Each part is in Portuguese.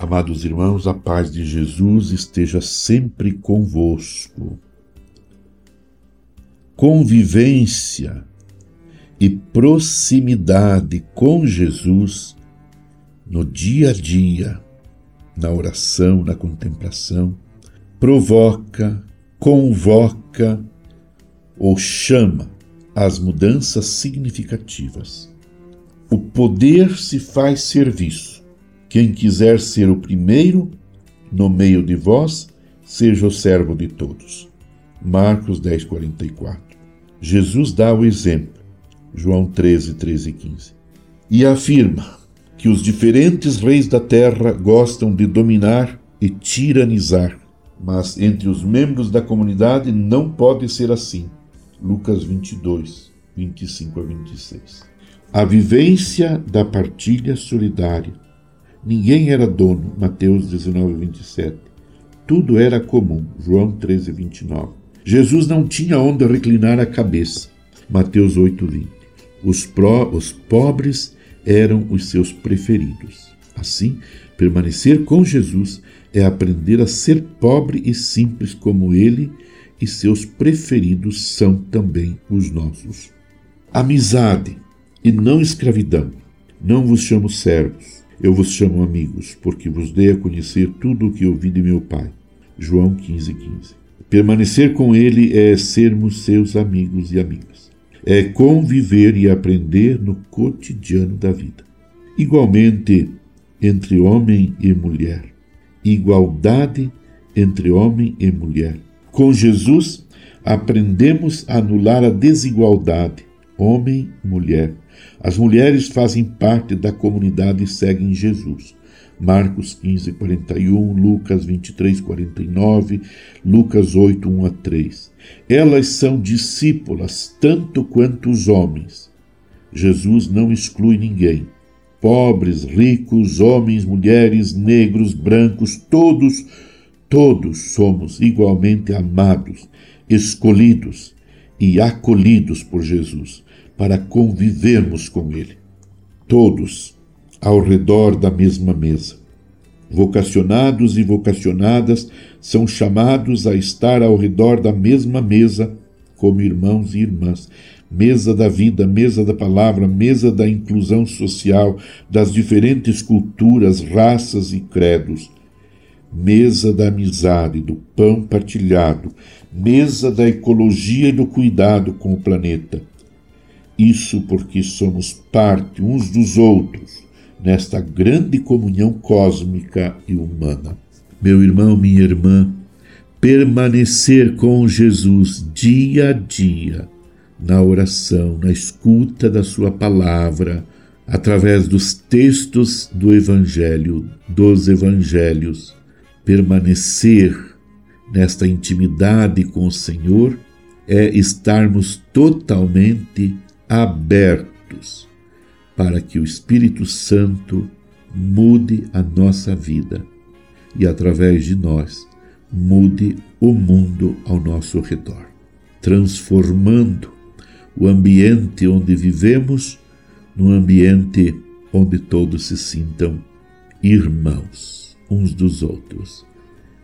Amados irmãos, a paz de Jesus esteja sempre convosco. Convivência e proximidade com Jesus no dia a dia, na oração, na contemplação, provoca, convoca ou chama as mudanças significativas. O poder se faz serviço quem quiser ser o primeiro no meio de vós, seja o servo de todos. Marcos 10, 44. Jesus dá o exemplo. João 13, 13 e 15. E afirma que os diferentes reis da terra gostam de dominar e tiranizar, mas entre os membros da comunidade não pode ser assim. Lucas 22, 25 a 26. A vivência da partilha solidária Ninguém era dono, Mateus 19, 27. Tudo era comum, João 13, 29. Jesus não tinha onde reclinar a cabeça, Mateus 8, 20. Os, pró, os pobres eram os seus preferidos. Assim, permanecer com Jesus é aprender a ser pobre e simples como ele, e seus preferidos são também os nossos. Amizade e não escravidão. Não vos chamo servos, eu vos chamo amigos, porque vos dei a conhecer tudo o que ouvi de meu Pai. João 15, 15. Permanecer com Ele é sermos seus amigos e amigas. É conviver e aprender no cotidiano da vida. Igualmente entre homem e mulher. Igualdade entre homem e mulher. Com Jesus, aprendemos a anular a desigualdade homem-mulher. As mulheres fazem parte da comunidade e seguem Jesus. Marcos 15, 41, Lucas 23, 49, Lucas 8, 1 a 3. Elas são discípulas tanto quanto os homens. Jesus não exclui ninguém. Pobres, ricos, homens, mulheres, negros, brancos, todos, todos somos igualmente amados, escolhidos e acolhidos por Jesus para convivermos com Ele, todos ao redor da mesma mesa. Vocacionados e vocacionadas são chamados a estar ao redor da mesma mesa, como irmãos e irmãs. Mesa da vida, mesa da palavra, mesa da inclusão social das diferentes culturas, raças e credos. Mesa da amizade, do pão partilhado, mesa da ecologia e do cuidado com o planeta isso porque somos parte uns dos outros nesta grande comunhão cósmica e humana. Meu irmão, minha irmã, permanecer com Jesus dia a dia, na oração, na escuta da Sua palavra, através dos textos do Evangelho, dos Evangelhos, permanecer nesta intimidade com o Senhor é estarmos totalmente abertos para que o Espírito Santo mude a nossa vida e, através de nós, mude o mundo ao nosso redor, transformando o ambiente onde vivemos num ambiente onde todos se sintam irmãos uns dos outros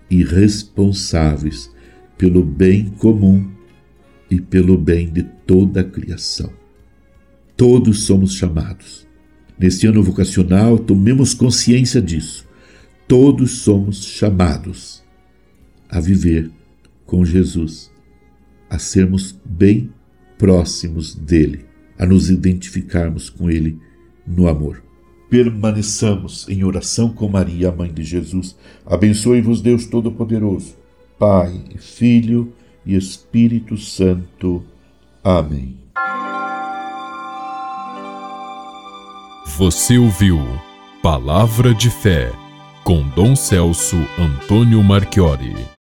e responsáveis pelo bem comum e pelo bem de toda a criação. Todos somos chamados. Neste ano vocacional, tomemos consciência disso. Todos somos chamados a viver com Jesus, a sermos bem próximos dele, a nos identificarmos com ele no amor. Permaneçamos em oração com Maria, mãe de Jesus. Abençoe-vos, Deus Todo-Poderoso, Pai, Filho e Espírito Santo. Amém. Você ouviu Palavra de Fé com Dom Celso Antônio Marchiori.